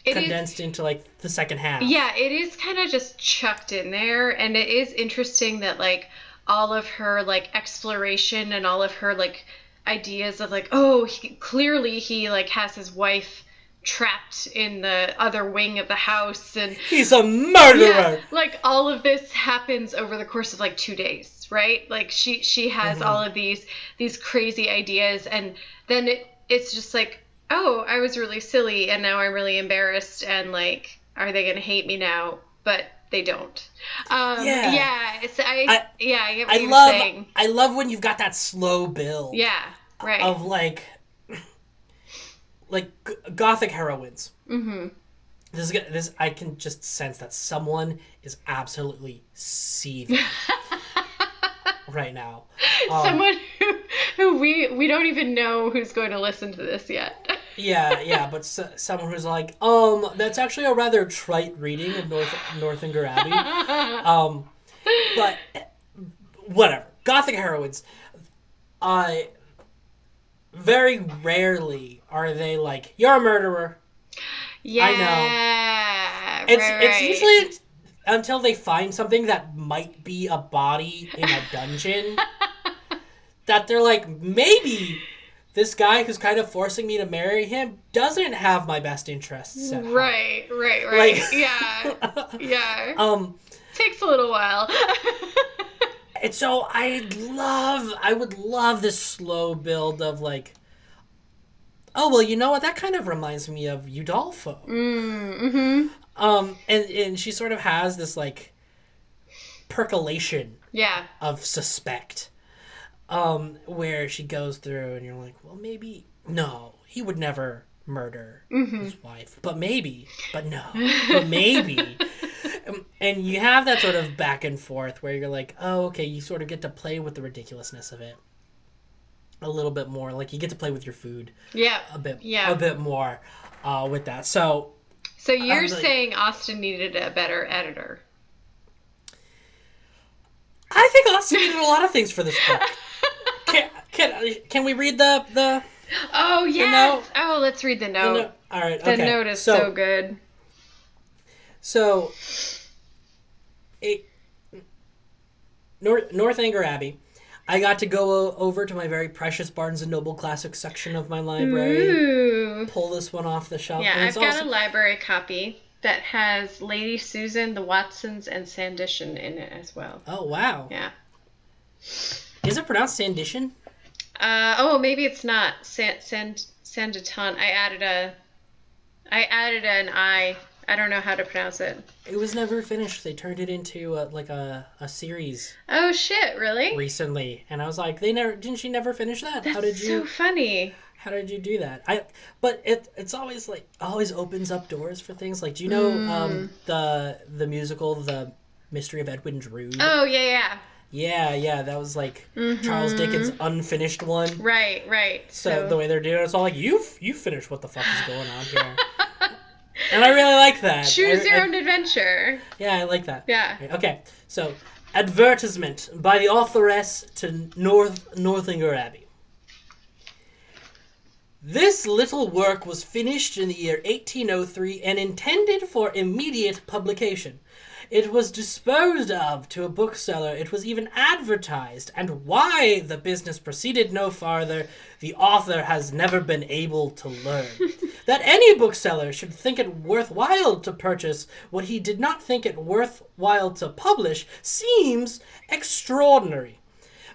B: It is-
A: condensed into like the second half.
B: yeah it is kind of just chucked in there and it is interesting that like all of her like exploration and all of her like ideas of like oh he, clearly he like has his wife trapped in the other wing of the house and
A: He's a murderer.
B: yeah, like all of this happens over the course of like two days, right? Like she she has all of these these crazy ideas, and then it it's just like oh, I was really silly and now I'm really embarrassed and like, are they gonna hate me now? But they don't. Um,
A: Yeah.
B: yeah. It's I,
A: I-
B: yeah. I get what
A: I love
B: saying.
A: I love when you've got that slow build
B: Yeah. Right.
A: of like like g- gothic heroines.
B: mm-hmm.
A: This is this I can just sense that someone is absolutely seething right now. Um,
B: Someone who, who we we don't even know who's going to listen to this yet.
A: Yeah, yeah, but s- someone who's like, um, that's actually a rather trite reading of North Northanger Abbey. Um, but whatever. Gothic heroines. I very rarely are they like, you're a murderer.
B: yeah.
A: It's
B: right,
A: it's
B: right.
A: usually until they find something that might be a body in a dungeon that they're like, maybe this guy who's kind of forcing me to marry him doesn't have my best interests.
B: Right, right, right.
A: Like-
B: yeah. Yeah.
A: Um,
B: Takes a little while.
A: and so I love, I would love this slow build of like, oh well, you know what? That kind of reminds me of Udolpho.
B: mm-hmm.
A: Um, and and she sort of has this like percolation
B: Yeah.
A: of suspect, um, where she goes through, and you're like, well, maybe no, he would never murder his wife, but maybe, but no, but maybe. Um, and you have that sort of back and forth where you're like, oh, okay, you sort of get to play with the ridiculousness of it a little bit more. Like you get to play with your food
B: Yeah.
A: a bit,
B: Yeah.
A: a bit more uh, with that. So
B: So you're
A: I'm
B: saying Austen needed a better editor.
A: I think Austen did a lot of things for this book. Can, can, can we read the the,
B: Oh yes. Oh, let's read the
A: the
B: note.
A: note? All right,
B: The
A: okay.
B: note is so, good.
A: So, it, North Northanger Abbey. I got to go over to my very precious Barnes and Noble Classic section of my library,
B: Ooh.
A: pull this one off the shelf.
B: Yeah, I've got
A: also,
B: a library copy that has Lady Susan, the Watsons, and Sandition in it as well.
A: Oh wow!
B: Yeah.
A: Is it pronounced Sandition?
B: Uh, oh, maybe it's not San San Sanditon. I added a, I added an I. I don't know how to pronounce it.
A: It was never finished. They turned it into a, like a, a series
B: Oh shit! Really?
A: recently, and I was like, they never didn't she never finish that? How did you?
B: so funny.
A: How did you do that? I but it it's always like always opens up doors for things. Like do you know
B: Mm.
A: um the the musical The Mystery of Edwin Drood?
B: Oh yeah, yeah.
A: Yeah, yeah, that was like Charles Dickens' unfinished one.
B: Right, right.
A: So,
B: Mm-hmm. So,
A: the way they're doing it, it's all like you you finish what the fuck is going on here. and I really like that.
B: choose
A: I-
B: your
A: I-
B: own adventure.
A: Yeah, I like that.
B: Yeah.
A: Okay, so advertisement by the authoress to North Northanger Abbey. This little work was finished in the year 1803 and intended for immediate publication. It was disposed of to a bookseller. It was even advertised, and why the business proceeded no farther, the author has never been able to learn. that any bookseller should think it worthwhile to purchase what he did not think it worthwhile to publish seems extraordinary.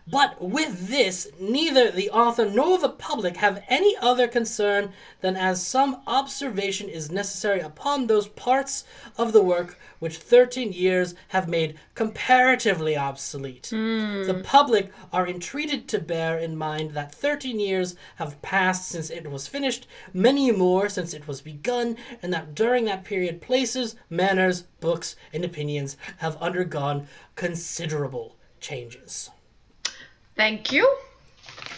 A: But with this, neither the author nor the public have any other concern than as some observation is necessary upon those parts of the work which thirteen years have made comparatively obsolete. Hmm. The public are entreated to bear in mind that thirteen years have passed since it was finished, many more since it was begun, and that during that period places, manners, books, and opinions have undergone considerable changes.
B: Thank you.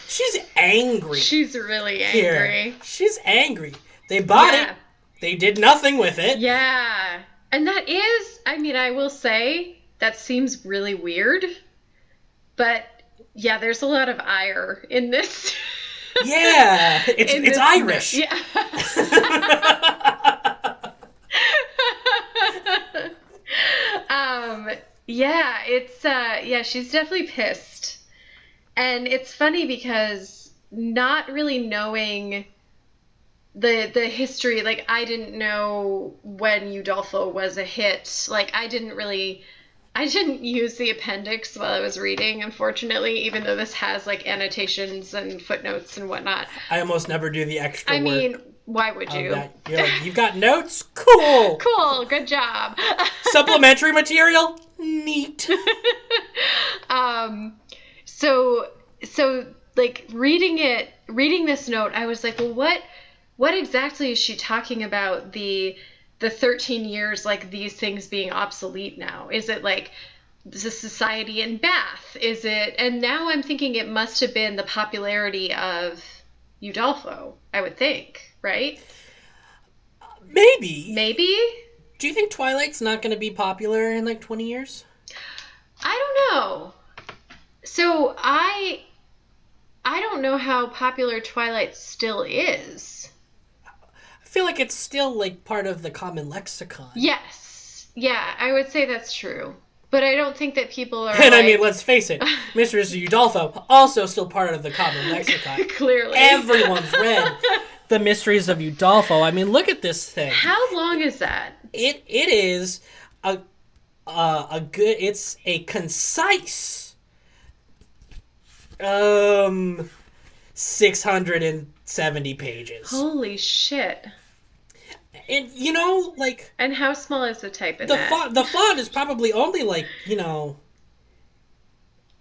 A: She's angry
B: She's really
A: here.
B: angry.
A: She's angry. They bought
B: Yeah.
A: it. They did nothing with it.
B: Yeah. And that is, I mean, I will say that seems really weird. But yeah, there's a lot of ire in this.
A: Yeah, it's
B: in
A: it's
B: this-
A: Irish.
B: Yeah. um yeah, it's uh yeah, she's definitely pissed. And it's funny because not really knowing the the history like I didn't know when Udolpho was a hit. Like I didn't really I didn't use the appendix while I was reading, unfortunately, even though this has like annotations and footnotes and whatnot.
A: I almost never do the extra
B: I mean, why would you?
A: that. You're like, you've got notes? Cool.
B: Cool, good job.
A: Supplementary material? Neat.
B: um so so like reading it reading this note i was like well what what exactly is she talking about the the 13 years like these things being obsolete now is it like the society in bath is it and now i'm thinking it must have been the popularity of udolpho i would think right
A: Maybe.
B: maybe
A: Do you think Twilight's not going to be popular in like 20 years?
B: I don't know. So I I don't know how popular Twilight still is.
A: I feel like it's still like part of the common lexicon.
B: Yes. Yeah, I would say that's true. But I don't think that people are
A: And I mean, let's face it, Mistress Udolpho, also still part of the common lexicon.
B: clearly.
A: Everyone's read The Mysteries of Udolpho. I mean, look at this thing.
B: How long is that?
A: It it is a uh, a good. It's a concise. Um, six hundred and seventy pages,
B: Holy shit.
A: and you know, like
B: And how small is the type in
A: the
B: that?
A: font. The font is probably only like you know.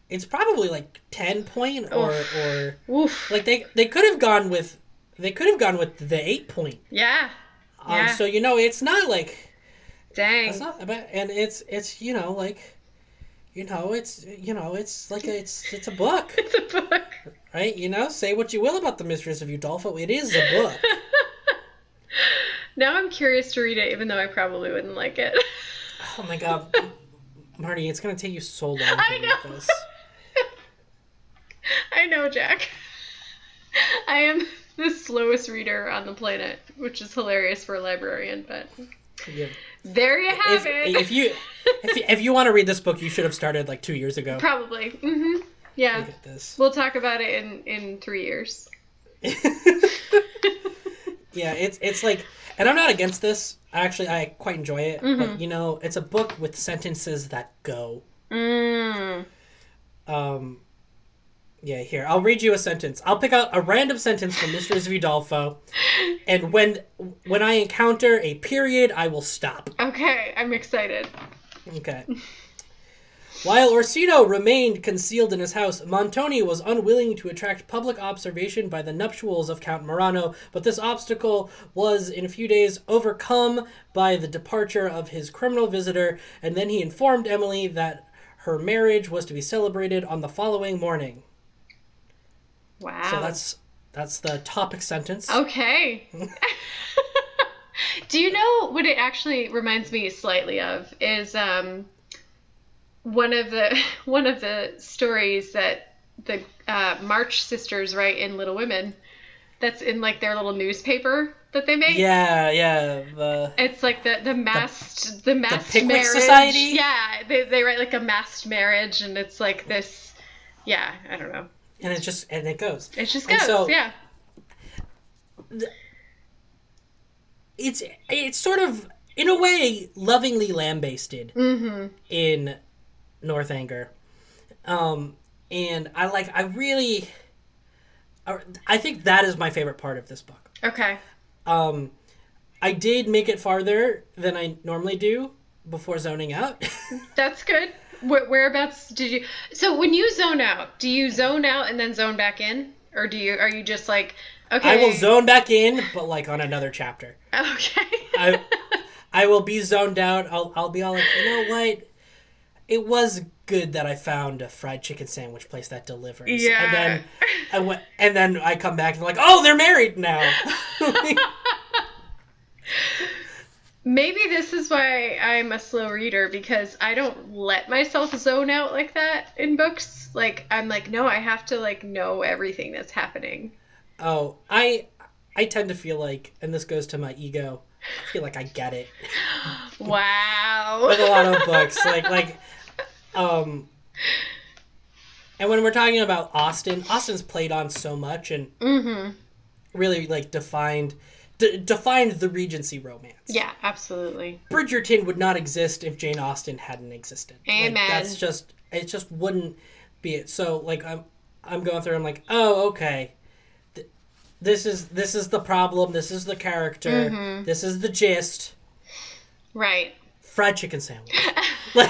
A: It's probably like ten point or or
B: Oof.
A: like they they could have gone with they could have gone with the eight point.
B: yeah.
A: Um,
B: Yeah.
A: So you know, it's not like
B: Dang.
A: it's not about, and it's it's you know like, you know it's you know it's like a, it's it's a book,
B: it's a book.
A: right? You know, say what you will about the Mysteries of Udolpho, it is a book.
B: Now I'm curious to read it, even though I probably wouldn't like it.
A: oh my god, Marty, it's gonna take you so long to
B: I
A: read
B: know.
A: this.
B: I know, Jack. I am the slowest reader on the planet, which is hilarious for a librarian, but
A: Yeah.
B: There you have
A: If,
B: it.
A: if you if you, if you want to read this book, you should have started like two years ago.
B: Probably. Mm-hmm. Yeah.
A: Look at this.
B: We'll talk about it in, in three years.
A: yeah, it's it's like, and I'm not against this. Actually, I quite enjoy it.
B: Mm-hmm.
A: But you know, it's a book with sentences that go.
B: Mm.
A: Um, yeah, here I'll read you a sentence. I'll pick out a random sentence from Mysteries of Udolpho, and when when I encounter a period, I will stop.
B: Okay, I'm excited.
A: Okay. While Orsino remained concealed in his house, Montoni was unwilling to attract public observation by the nuptials of Count Morano, but this obstacle was in a few days overcome by the departure of his criminal visitor, and then he informed Emily that her marriage was to be celebrated on the following morning.
B: Wow.
A: So that's that's the topic sentence.
B: Okay. Do you know what it actually reminds me slightly of is um one of the one of the stories that the uh, March sisters write in Little Women that's in like their little newspaper that they make.
A: Yeah, yeah. The
B: It's like the the masked the, masked
A: Pickwick
B: marriage.
A: Society?
B: Yeah, they they write like a masked marriage and it's like this yeah, I don't know.
A: And it just and it goes.
B: It just goes,
A: so-
B: yeah.
A: It's it's sort of in a way lovingly lambasted
B: Mhm.
A: in Northanger. Um and I like I really I- I think that is my favorite part of this book.
B: Okay.
A: Um I did make it farther than I normally do before zoning out.
B: That's good. Where, whereabouts did you? So when you zone out, do you zone out and then zone back in, or do you? Are you just like, okay?
A: I will zone back in, but like on another chapter.
B: Okay.
A: I I will be zoned out. I'll I'll be all like, you know what? It was good that I found a fried chicken sandwich place that delivers.
B: Yeah.
A: And then I went, and then I come back and like, oh, they're married now.
B: Maybe this is why I'm a slow reader because I don't let myself zone out like that in books. Like I'm like, no, I have to like know everything that's happening.
A: oh, I I tend to feel like, and this goes to my ego. I feel like I get it
B: Wow.
A: with a lot of books. Like like, um. And when we're talking about Austen, Austen's played on so much and
B: mm-hmm.
A: really like defined d- defined the Regency romance.
B: Yeah, absolutely.
A: Bridgerton would not exist if Jane Austen hadn't existed. Like,
B: Amen.
A: that's just it. Just wouldn't be it. So like I'm I'm going through. I'm like, oh okay. Th- This is this is the problem. This is the character.
B: Mm-hmm.
A: This is the gist.
B: Right.
A: Fried chicken sandwich.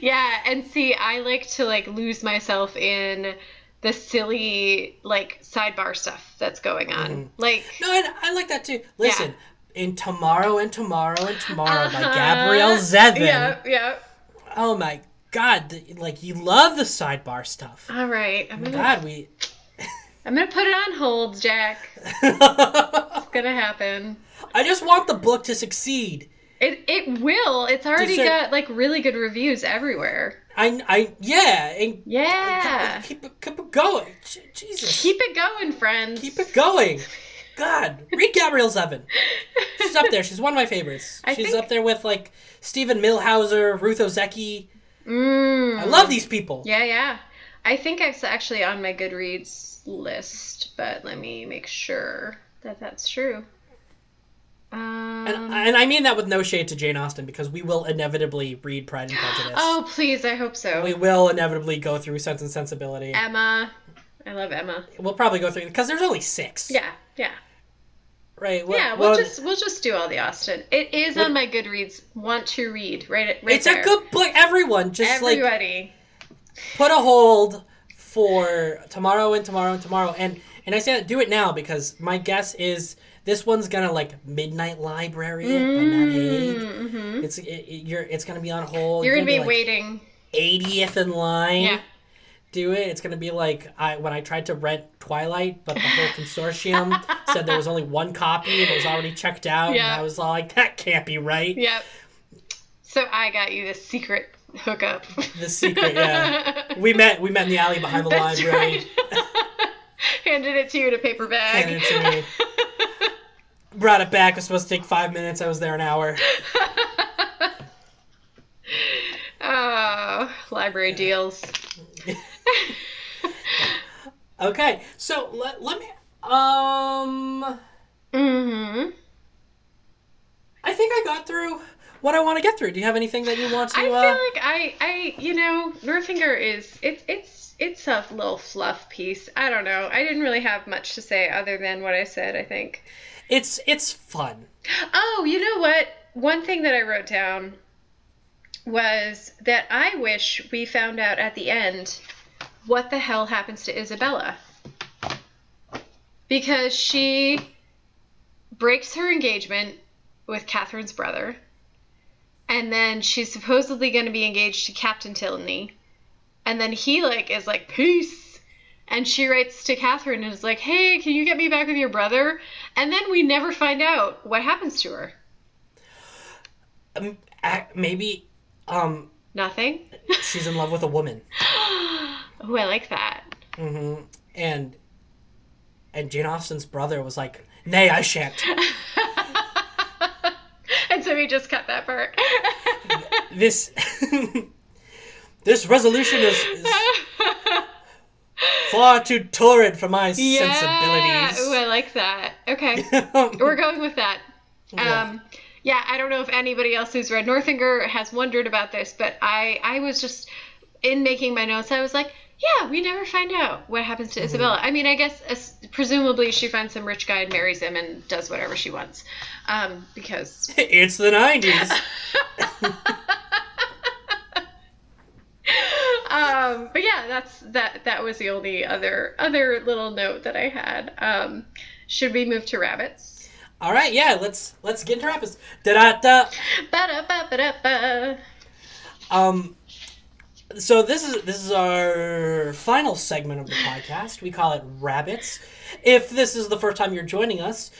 B: Yeah, and see, I like to like lose myself in the silly like sidebar stuff that's going on. Like
A: no, and I like that too. Listen, in Tomorrow and Tomorrow and Tomorrow by
B: Uh-huh.
A: Gabrielle Zevin.
B: Yeah, yeah.
A: Oh my god, the, like you love the sidebar stuff.
B: All right. I'm gonna
A: God, we.
B: I'm gonna put it on hold, Jack. It's gonna happen.
A: I just want the book to succeed.
B: It it will. It's already
A: Deserve-
B: got like really good reviews everywhere.
A: I, I, yeah, and
B: Yeah.
A: keep it, keep it going. Jesus,
B: Keep it going, friends.
A: keep it going. God, read Gabrielle Zevin. She's up there. She's one of my favorites.
B: I
A: She's
B: think-
A: up there with like Steven Millhauser, Ruth Ozeki.
B: Mm.
A: I love these people.
B: Yeah, yeah. I think I've actually on my Goodreads list, but let me make sure that that's true. Um,
A: And, and I mean that with no shade to Jane Austen because we will inevitably read Pride and Prejudice.
B: oh, please, I hope so.
A: We will inevitably go through Sense and Sensibility.
B: Emma. I love Emma.
A: We'll probably go through because there's only six.
B: Yeah, yeah.
A: Right. What-
B: Yeah, we'll
A: what-
B: just we'll just do all the Austen. It is on my Goodreads. Want to read? Right, right
A: It's
B: there.
A: a good book. Everyone just like
B: Everybody.
A: put a hold for tomorrow and tomorrow and tomorrow and and I say that do it now because my guess is this one's gonna like midnight library not eight.
B: Mm-hmm.
A: It's it, it- you're it's gonna be on hold.
B: You're gonna be
A: like,
B: waiting.
A: 80th in line.
B: Yeah.
A: Do it. It's gonna be like I when I tried to rent Twilight, but the whole consortium said there was only one copy and it was already checked out,
B: Yeah.
A: and I was all like, that can't be right.
B: Yep. So I got you the secret hookup.
A: The secret, yeah. We met we met in the alley behind the
B: That's
A: library.
B: right. Handed it to you in a paper bag.
A: Handed it to me. Brought it back. It was supposed to take five minutes. I was there an hour.
B: oh, library deals.
A: Okay, so let, let me. Um,
B: Mm-hmm.
A: I think I got through what I want to get through. Do you have anything that you want to?
B: I feel
A: uh,
B: like I, I, you know, Northanger is it's it's it's a little fluff piece. I don't know. I didn't really have much to say other than what I said. I think.
A: it's it's fun.
B: Oh, you know what? One thing that I wrote down was that I wish we found out at the end what the hell happens to Isabella. Because she breaks her engagement with Catherine's brother, and then she's supposedly going to be engaged to Captain Tilney, and then he like is like peace, and she writes to Catherine and is like, "Hey, can you get me back with your brother?" And then we never find out what happens to her.
A: Um, maybe, um,
B: Nothing.
A: she's in love with a woman.
B: oh, I like that.
A: Mm-hmm. And and Jane Austen's brother was like, "Nay, I shan't."
B: and so we just cut that part.
A: This this resolution is, is far too torrid for my
B: yeah.
A: sensibilities.
B: Ooh, I like that. Okay. We're going with that.
A: Yeah.
B: Um, yeah, I don't know if anybody else who's read Northanger has wondered about this, but I, I was just in making my notes. I was like, yeah, we never find out what happens to Isabella. I mean, I guess as, presumably she finds some rich guy and marries him and does whatever she wants, um, because
A: it's the nineties.
B: um, but yeah, that's that. That was the only other other little note that I had. Um, should we move to rabbits?
A: All right, yeah, let's let's get into rabbits. Da da da.
B: Ba-da-ba-ba-da-ba.
A: Um, so this is this is our final segment of the podcast. We call it rabbits. If this is the first time you're joining us,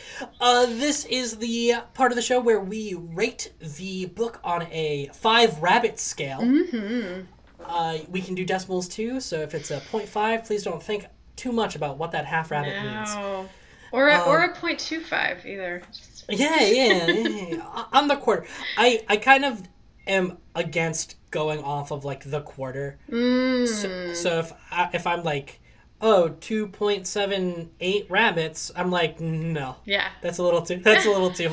A: uh, this is the part of the show where we rate the book on a five rabbit scale.
B: Mm-hmm.
A: Uh, we can do decimals too. So if it's a 0.5, please don't think too much about what that half rabbit means.
B: No. Or a, or
A: Um,
B: a point two five either.
A: Yeah, yeah, yeah, yeah. On the quarter, I I kind of am against going off of like the quarter.
B: Mm.
A: So, so if I, if I'm like, oh 2.78 rabbits, I'm like, no,
B: Yeah.
A: that's a little too. That's a little too.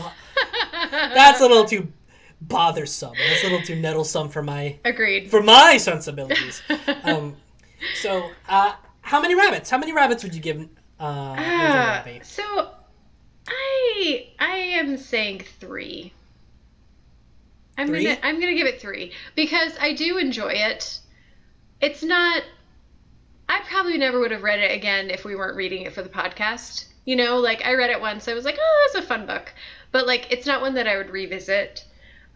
A: that's a little too bothersome. That's a little too nettlesome for my
B: Agreed.
A: for my sensibilities. Um, so, uh, how many rabbits? How many rabbits would you give? Uh,
B: Ah, so I I am saying three. I'm
A: Three?
B: gonna I'm gonna give it three because I do enjoy it. It's not. I probably never would have read it again if we weren't reading it for the podcast. You know, like I read it once, I was like, oh, that's a fun book, but like it's not one that I would revisit.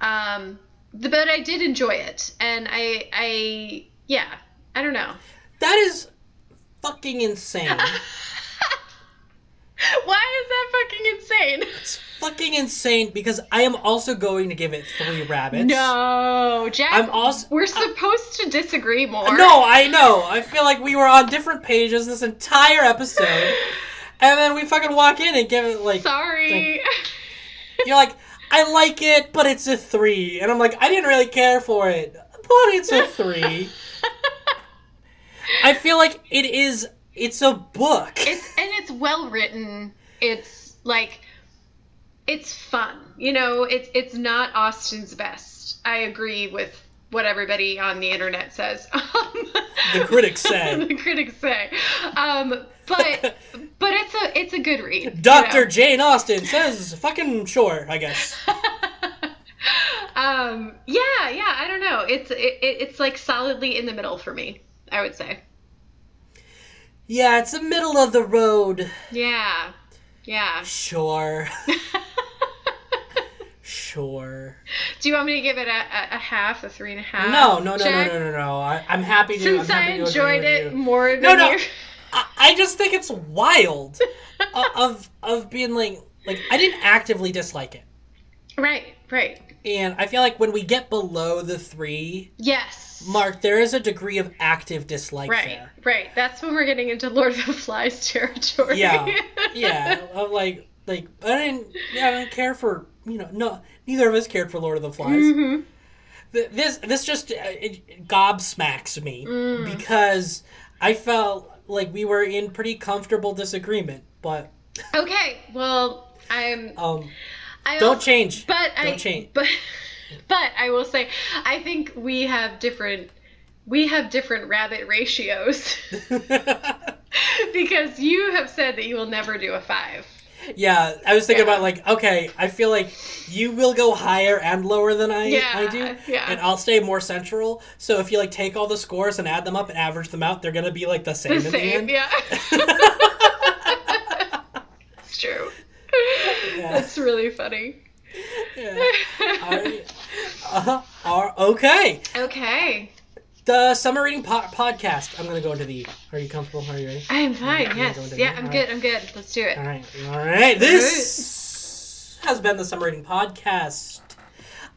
B: Um, the, but I did enjoy it, and I I yeah, I don't know.
A: That is fucking insane.
B: Why is that fucking insane?
A: it's fucking insane because I am also going to give it three rabbits.
B: No, Jack.
A: I'm also-
B: We're supposed to disagree more.
A: No, I know. I feel like we were on different pages this entire episode, and then we fucking walk in and give it like
B: Sorry.
A: you're like, I like it, but it's a three, and I'm like, I didn't really care for it, but it's a three. I feel like it is. It's a book.
B: it's and it's well written. It's like it's fun. You know, it's it's not Austen's best. I agree with what everybody on the internet says.
A: The critics say.
B: the critics say. Um, but but it's a it's a good read. you
A: Dr.
B: know?
A: Jane Austen says, fucking sure, I guess.
B: um, yeah, yeah. I don't know. It's it, it, it's like solidly in the middle for me. I would say.
A: Yeah, it's the middle of the road.
B: Yeah. Yeah.
A: Sure. sure.
B: Do you want me to give it a, a, a half, a three and a half?
A: No, no, no, no,
B: Jack?
A: no, no, no. I, I'm happy to.
B: Since
A: I'm
B: I
A: happy agree
B: enjoyed it more than
A: No, no.
B: you.
A: I, I just think it's wild uh, of of being like like I didn't actively dislike it,
B: Right, right.
A: and I feel like when we get below the three
B: Yes.
A: mark, there is a degree of active dislike
B: Right,
A: there.
B: right. That's when we're getting into Lord of the Flies territory.
A: Yeah, yeah. Of like like I didn't yeah I didn't care for you know no neither of us cared for Lord of the Flies.
B: hmm
A: This this just uh, it gobsmacks me
B: Mm.
A: because I felt like we were in pretty comfortable disagreement, but
B: Okay, well, I'm.
A: um
B: I
A: don't change.
B: But I.
A: Don't change.
B: But, but I will say, I think we have different. We have different rabbit ratios because you have said that you will never do a five.
A: Yeah, I was thinking
B: Yeah.
A: about like okay, I feel like you will go higher and lower than I
B: Yeah,
A: I do,
B: yeah.
A: and I'll stay more central. So if you like take all the scores and add them up and average them out, they're gonna be like the same
B: The
A: in
B: same,
A: the end.
B: yeah. it's true.
A: Yeah.
B: That's really funny.
A: Yeah. I- uh-huh. Are- okay.
B: okay.
A: The summer reading po- podcast. I'm gonna go into the. Are you comfortable? Are you ready?
B: I'm fine,
A: wanna
B: yes. Yeah. I'm
A: All
B: good, I'm good. Let's do it.
A: All right, all right. This has been the Summer Reading Podcast.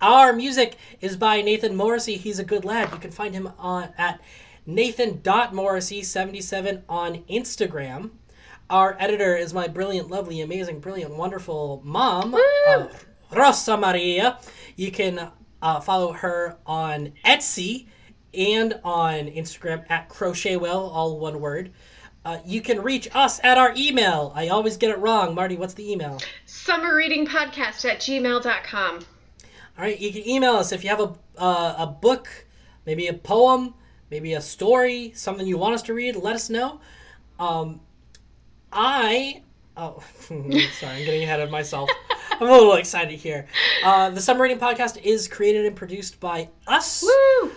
A: Our music is by Nathan Morrissey. He's a good lad. You can find him on at Nathan.Morrissey77 on Instagram. Our editor is my brilliant, lovely, amazing, brilliant, wonderful mom, uh, Rosa Maria. You can uh, follow her on Etsy and on Instagram at Crochetville, all one word. Uh, you can reach us at our email. I always get it wrong. Marty, what's the email?
B: Summer reading podcast at gmail.com.
A: All right, you can email us if you have a uh, a book, maybe a poem, maybe a story, something you want us to read. Let us know. Um, I oh sorry, I'm getting ahead of myself. I'm a little excited here. Uh, the Summer Reading Podcast is created and produced by us.
B: Woo!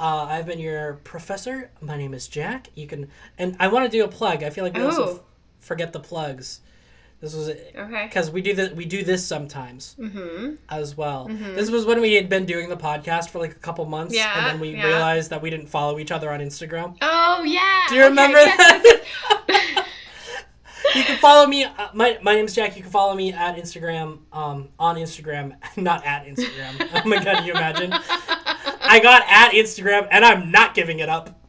A: Uh, I've been your professor. My name is Jack. You can, and I want to do a plug. I feel like we also
B: Oh.
A: f- forget the plugs. This was
B: Okay.
A: because we do that. We do this sometimes
B: Mm-hmm.
A: as well. This was when we had been doing the podcast for like a couple months,
B: Yeah,
A: and then we
B: yeah.
A: realized that we didn't follow each other on Instagram.
B: Oh, yeah.
A: Do you
B: Okay,
A: remember
B: yes,
A: that? you can follow me. Uh, my my name's Jack. You can follow me at Instagram. Um, on Instagram, not at Instagram. oh my god, can you imagine? I got at Instagram, and I'm not giving it up.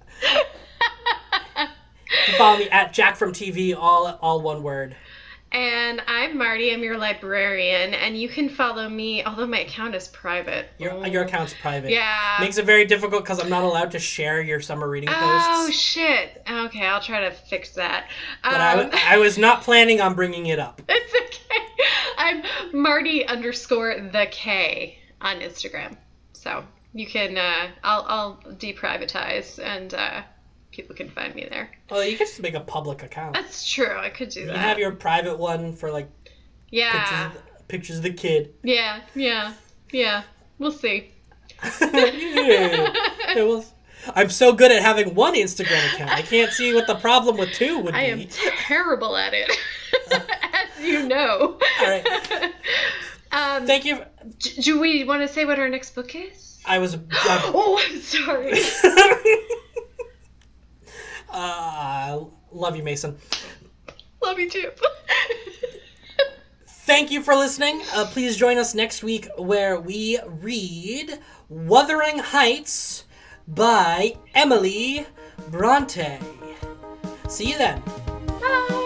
A: You follow me at Jack from TV, all all one word.
B: And I'm Marty. I'm your librarian, and you can follow me. Although my account is private.
A: Your your account's private.
B: Yeah.
A: Makes it very difficult because I'm not allowed to share your summer reading
B: Oh
A: posts.
B: Oh shit. Okay. I'll try to fix that.
A: But I,
B: Um,
A: w- I was not planning on bringing it up.
B: it's okay. I'm Marty underscore the K on Instagram. So you can, uh, I'll, I'll deprivatize and uh, people can find me there.
A: Well, you could just make a public account.
B: That's true. I could do
A: You
B: that.
A: can have your private one for like
B: yeah.
A: pictures, of, pictures of the kid.
B: Yeah. Yeah. Yeah. We'll see.
A: yeah. It was. I'm so good at having one Instagram account. I can't see what the problem with two would be.
B: I am terrible at it, as you know.
A: All right.
B: Um,
A: Thank you.
B: do we want to say what our next book is?
A: I was. Uh,
B: Oh, I'm sorry.
A: uh, love you, Mason.
B: Love you too.
A: Thank you for listening. Uh, please join us next week where we read Wuthering Heights by Emily Bronte. See you then.
B: Bye.